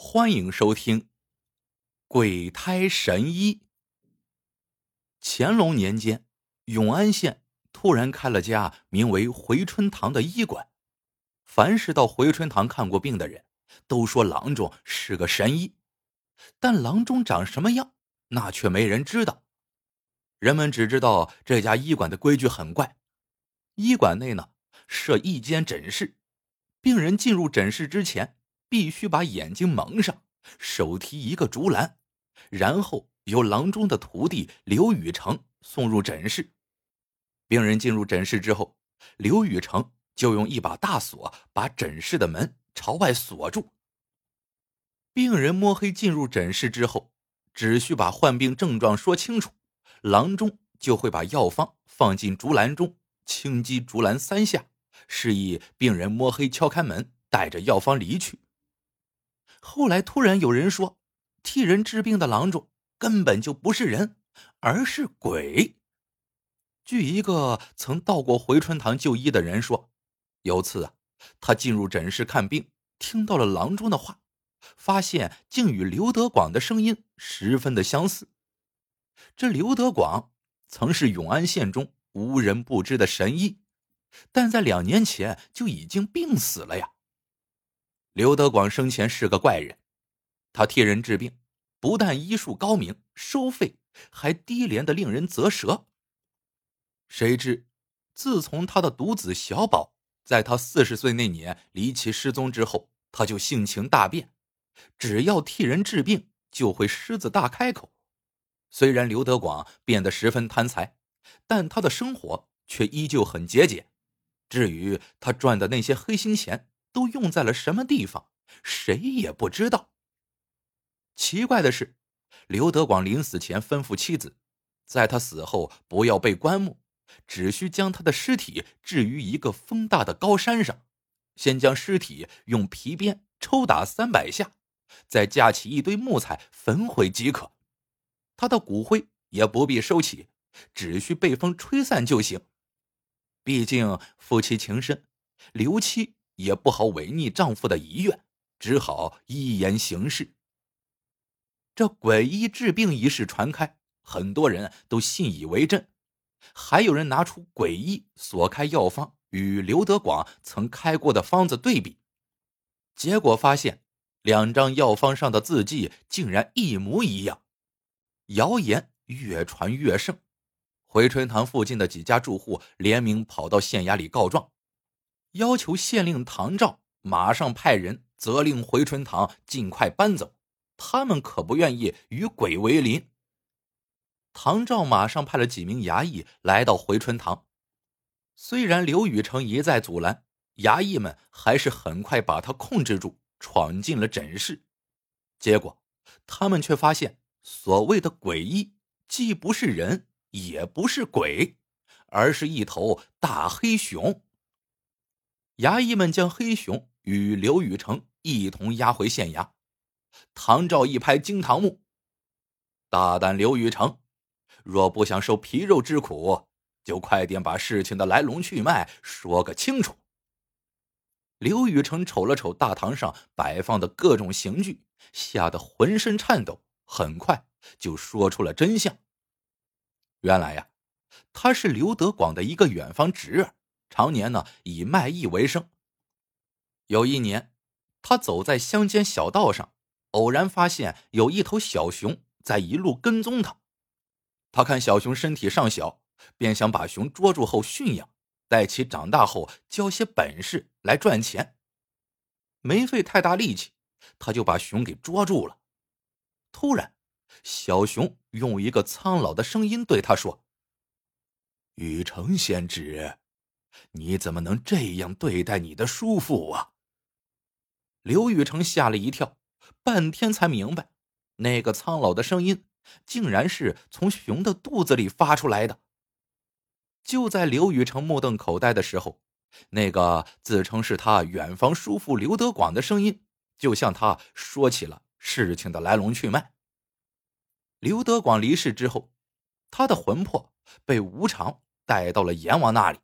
欢迎收听《鬼胎神医》。乾隆年间，永安县突然开了家名为“回春堂”的医馆。凡是到回春堂看过病的人，都说郎中是个神医，但郎中长什么样，那却没人知道。人们只知道这家医馆的规矩很怪：医馆内呢设一间诊室，病人进入诊室之前。必须把眼睛蒙上，手提一个竹篮，然后由郎中的徒弟刘宇成送入诊室。病人进入诊室之后，刘宇成就用一把大锁把诊室的门朝外锁住。病人摸黑进入诊室之后，只需把患病症状说清楚，郎中就会把药方放进竹篮中，轻击竹篮三下，示意病人摸黑敲开门，带着药方离去。后来突然有人说，替人治病的郎中根本就不是人，而是鬼。据一个曾到过回春堂就医的人说，有次啊，他进入诊室看病，听到了郎中的话，发现竟与刘德广的声音十分的相似。这刘德广曾是永安县中无人不知的神医，但在两年前就已经病死了呀。刘德广生前是个怪人，他替人治病，不但医术高明，收费还低廉的令人啧舌。谁知，自从他的独子小宝在他四十岁那年离奇失踪之后，他就性情大变，只要替人治病，就会狮子大开口。虽然刘德广变得十分贪财，但他的生活却依旧很节俭。至于他赚的那些黑心钱，都用在了什么地方？谁也不知道。奇怪的是，刘德广临死前吩咐妻子，在他死后不要被棺木，只需将他的尸体置于一个风大的高山上，先将尸体用皮鞭抽打三百下，再架起一堆木材焚毁即可。他的骨灰也不必收起，只需被风吹散就行。毕竟夫妻情深，刘妻。也不好违逆丈夫的遗愿，只好依言行事。这鬼医治病一事传开，很多人都信以为真，还有人拿出鬼医所开药方与刘德广曾开过的方子对比，结果发现两张药方上的字迹竟然一模一样。谣言越传越盛，回春堂附近的几家住户联名跑到县衙里告状。要求县令唐照马上派人责令回春堂尽快搬走，他们可不愿意与鬼为邻。唐照马上派了几名衙役来到回春堂，虽然刘宇成一再阻拦，衙役们还是很快把他控制住，闯进了诊室。结果，他们却发现所谓的鬼医既不是人，也不是鬼，而是一头大黑熊。衙役们将黑熊与刘宇成一同押回县衙。唐照一拍惊堂木：“大胆刘宇成，若不想受皮肉之苦，就快点把事情的来龙去脉说个清楚。”刘宇成瞅了瞅大堂上摆放的各种刑具，吓得浑身颤抖，很快就说出了真相。原来呀，他是刘德广的一个远房侄儿。常年呢以卖艺为生。有一年，他走在乡间小道上，偶然发现有一头小熊在一路跟踪他。他看小熊身体尚小，便想把熊捉住后驯养，待其长大后教些本事来赚钱。没费太大力气，他就把熊给捉住了。突然，小熊用一个苍老的声音对他说：“禹城仙子。”你怎么能这样对待你的叔父啊？刘宇成吓了一跳，半天才明白，那个苍老的声音竟然是从熊的肚子里发出来的。就在刘宇成目瞪口呆的时候，那个自称是他远房叔父刘德广的声音就向他说起了事情的来龙去脉。刘德广离世之后，他的魂魄被无常带到了阎王那里。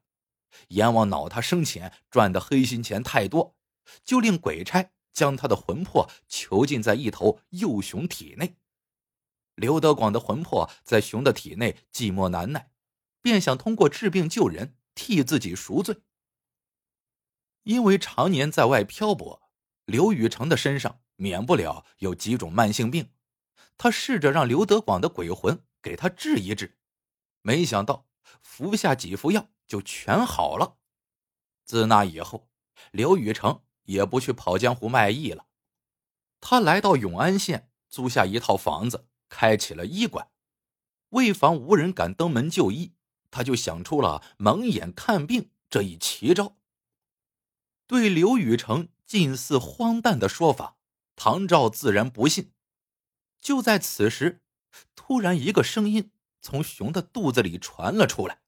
阎王恼他生前赚的黑心钱太多，就令鬼差将他的魂魄囚禁在一头幼熊体内。刘德广的魂魄在熊的体内寂寞难耐，便想通过治病救人替自己赎罪。因为常年在外漂泊，刘宇成的身上免不了有几种慢性病。他试着让刘德广的鬼魂给他治一治，没想到服下几副药就全好了。自那以后，刘宇成也不去跑江湖卖艺了。他来到永安县，租下一套房子，开起了医馆。为防无人敢登门就医，他就想出了蒙眼看病这一奇招。对刘宇成近似荒诞的说法，唐照自然不信。就在此时，突然一个声音从熊的肚子里传了出来。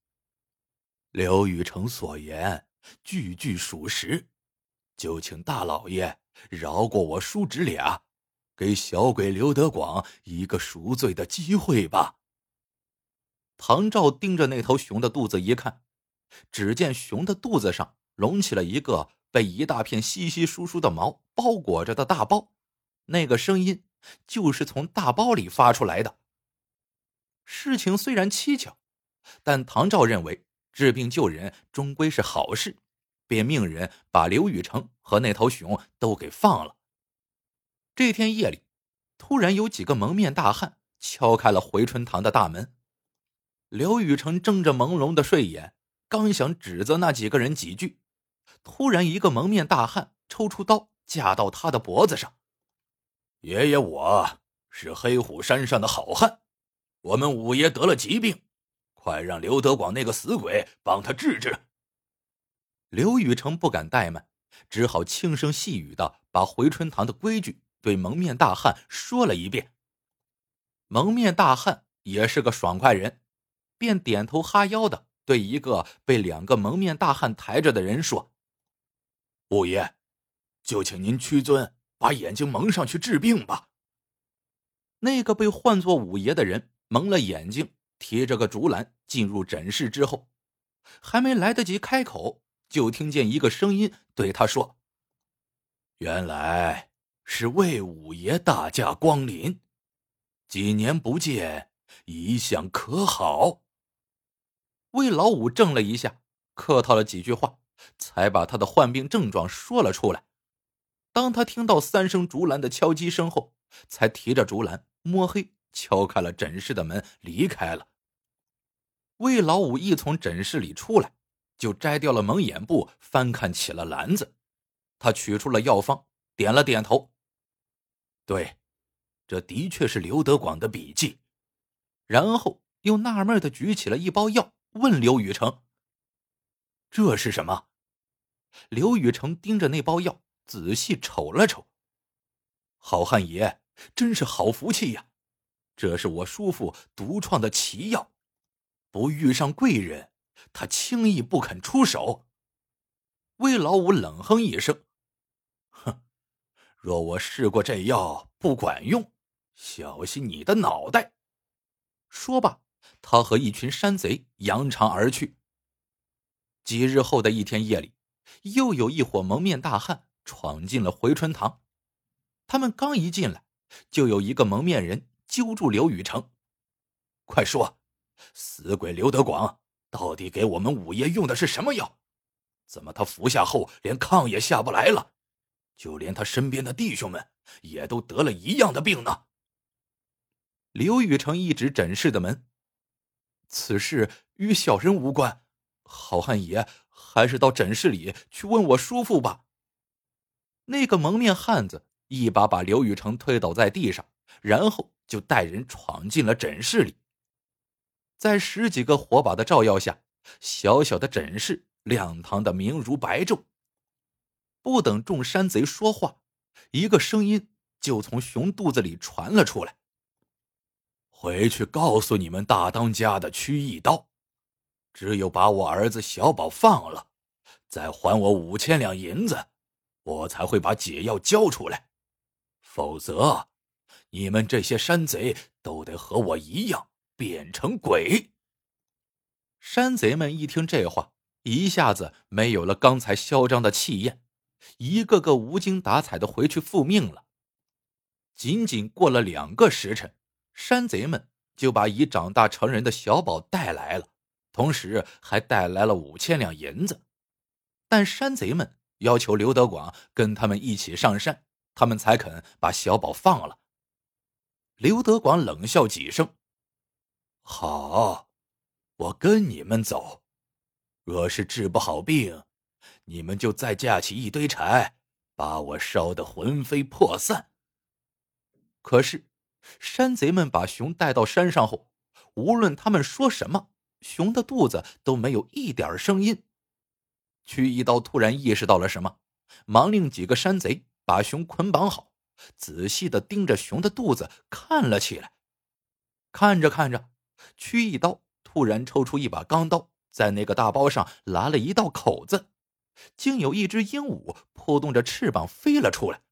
刘宇成所言句句属实，就请大老爷饶过我叔侄俩，给小鬼刘德广一个赎罪的机会吧。唐照盯着那头熊的肚子一看，只见熊的肚子上隆起了一个被一大片稀稀疏疏的毛包裹着的大包，那个声音。就是从大包里发出来的。事情虽然蹊跷，但唐照认为治病救人终归是好事，便命人把刘宇成和那头熊都给放了。这天夜里，突然有几个蒙面大汉敲开了回春堂的大门。刘宇成睁着朦胧的睡眼，刚想指责那几个人几句，突然一个蒙面大汉抽出刀架到他的脖子上。爷爷，我是黑虎山上的好汉，我们五爷得了疾病，快让刘德广那个死鬼帮他治治。刘宇成不敢怠慢，只好轻声细语的把回春堂的规矩对蒙面大汉说了一遍。蒙面大汉也是个爽快人，便点头哈腰的对一个被两个蒙面大汉抬着的人说：“五爷，就请您屈尊。”把眼睛蒙上去治病吧。那个被唤作五爷的人蒙了眼睛，提着个竹篮进入诊室之后，还没来得及开口，就听见一个声音对他说：“原来是魏五爷大驾光临，几年不见，一向可好？”魏老五怔了一下，客套了几句话，才把他的患病症状说了出来。当他听到三声竹篮的敲击声后，才提着竹篮摸黑敲开了诊室的门，离开了。魏老五一从诊室里出来，就摘掉了蒙眼布，翻看起了篮子。他取出了药方，点了点头：“对，这的确是刘德广的笔记。”然后又纳闷的举起了一包药，问刘宇成：“这是什么？”刘宇成盯着那包药。仔细瞅了瞅，好汉爷真是好福气呀！这是我叔父独创的奇药，不遇上贵人，他轻易不肯出手。魏老五冷哼一声：“哼，若我试过这药不管用，小心你的脑袋！”说罢，他和一群山贼扬长而去。几日后的一天夜里，又有一伙蒙面大汉。闯进了回春堂，他们刚一进来，就有一个蒙面人揪住刘宇成：“快说，死鬼刘德广到底给我们五爷用的是什么药？怎么他服下后连炕也下不来了？就连他身边的弟兄们也都得了一样的病呢？”刘宇成一指诊室的门：“此事与小人无关，好汉爷还是到诊室里去问我叔父吧。”那个蒙面汉子一把把刘宇成推倒在地上，然后就带人闯进了诊室里。在十几个火把的照耀下，小小的诊室亮堂的明如白昼。不等众山贼说话，一个声音就从熊肚子里传了出来：“回去告诉你们大当家的曲一刀，只有把我儿子小宝放了，再还我五千两银子。”我才会把解药交出来，否则，你们这些山贼都得和我一样变成鬼。山贼们一听这话，一下子没有了刚才嚣张的气焰，一个个无精打采的回去复命了。仅仅过了两个时辰，山贼们就把已长大成人的小宝带来了，同时还带来了五千两银子。但山贼们要求刘德广跟他们一起上山，他们才肯把小宝放了。刘德广冷笑几声：“好，我跟你们走。若是治不好病，你们就再架起一堆柴，把我烧得魂飞魄散。”可是，山贼们把熊带到山上后，无论他们说什么，熊的肚子都没有一点声音。屈一刀突然意识到了什么，忙令几个山贼把熊捆绑好，仔细的盯着熊的肚子看了起来。看着看着，屈一刀突然抽出一把钢刀，在那个大包上拉了一道口子，竟有一只鹦鹉扑动着翅膀飞了出来。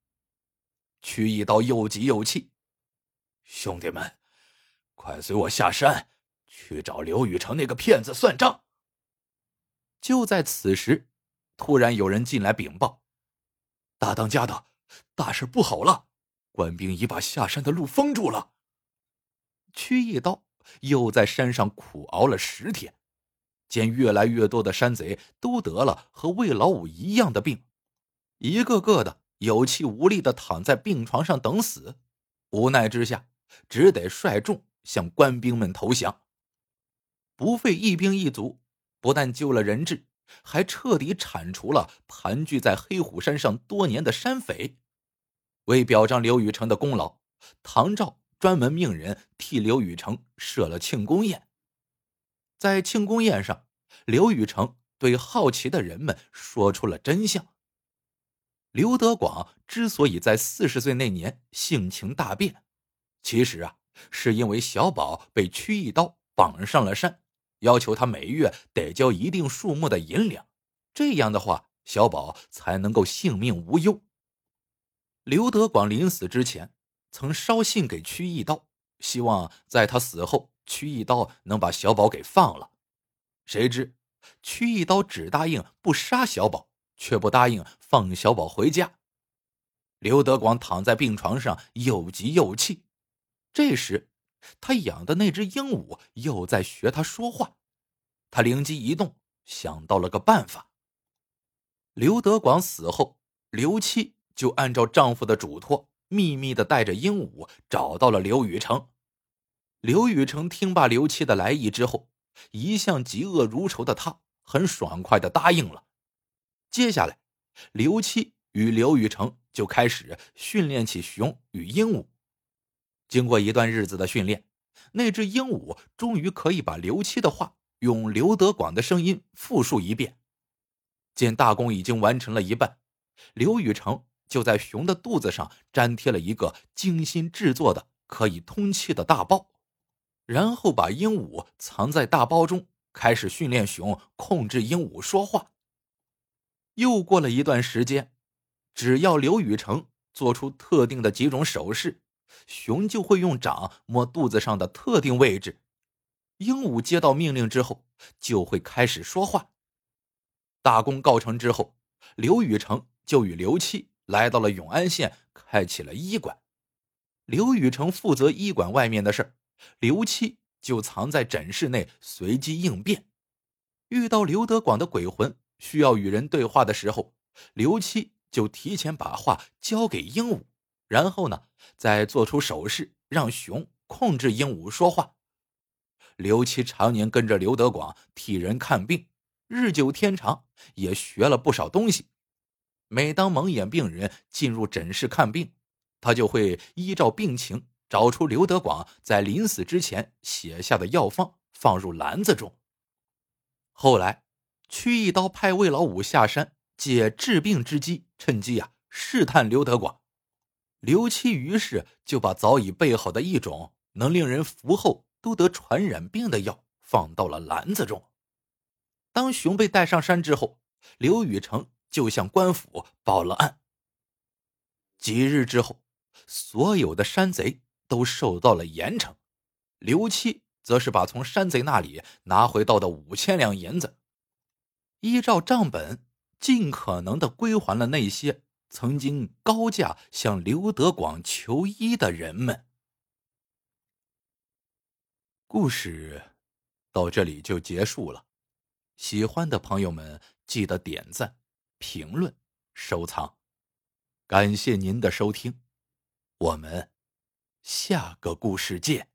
屈一刀又急又气，兄弟们，快随我下山，去找刘雨成那个骗子算账。就在此时，突然有人进来禀报：“大当家的，大事不好了！官兵已把下山的路封住了。”屈一刀又在山上苦熬了十天，见越来越多的山贼都得了和魏老五一样的病，一个个的。有气无力的躺在病床上等死，无奈之下，只得率众向官兵们投降。不费一兵一卒，不但救了人质，还彻底铲除了盘踞在黑虎山上多年的山匪。为表彰刘雨成的功劳，唐照专门命人替刘雨成设了庆功宴。在庆功宴上，刘雨成对好奇的人们说出了真相。刘德广之所以在四十岁那年性情大变，其实啊，是因为小宝被屈一刀绑上了山，要求他每月得交一定数目的银两，这样的话，小宝才能够性命无忧。刘德广临死之前，曾捎信给屈一刀，希望在他死后，屈一刀能把小宝给放了。谁知屈一刀只答应不杀小宝。却不答应放小宝回家。刘德广躺在病床上，又急又气。这时，他养的那只鹦鹉又在学他说话。他灵机一动，想到了个办法。刘德广死后，刘七就按照丈夫的嘱托，秘密的带着鹦鹉找到了刘雨成。刘雨成听罢刘七的来意之后，一向嫉恶如仇的他，很爽快的答应了。接下来，刘七与刘雨成就开始训练起熊与鹦鹉。经过一段日子的训练，那只鹦鹉终于可以把刘七的话用刘德广的声音复述一遍。见大功已经完成了一半，刘雨成就在熊的肚子上粘贴了一个精心制作的可以通气的大包，然后把鹦鹉藏在大包中，开始训练熊控制鹦鹉说话。又过了一段时间，只要刘宇成做出特定的几种手势，熊就会用掌摸肚子上的特定位置。鹦鹉接到命令之后，就会开始说话。大功告成之后，刘宇成就与刘七来到了永安县，开启了医馆。刘宇成负责医馆外面的事刘七就藏在诊室内随机应变。遇到刘德广的鬼魂。需要与人对话的时候，刘七就提前把话交给鹦鹉，然后呢，再做出手势让熊控制鹦鹉说话。刘七常年跟着刘德广替人看病，日久天长，也学了不少东西。每当蒙眼病人进入诊室看病，他就会依照病情找出刘德广在临死之前写下的药方，放入篮子中。后来。屈一刀派魏老五下山，借治病之机，趁机啊试探刘德广。刘七于是就把早已备好的一种能令人服后都得传染病的药放到了篮子中。当熊被带上山之后，刘宇成就向官府报了案。几日之后，所有的山贼都受到了严惩，刘七则是把从山贼那里拿回到的五千两银子。依照账本，尽可能的归还了那些曾经高价向刘德广求医的人们。故事到这里就结束了，喜欢的朋友们记得点赞、评论、收藏，感谢您的收听，我们下个故事见。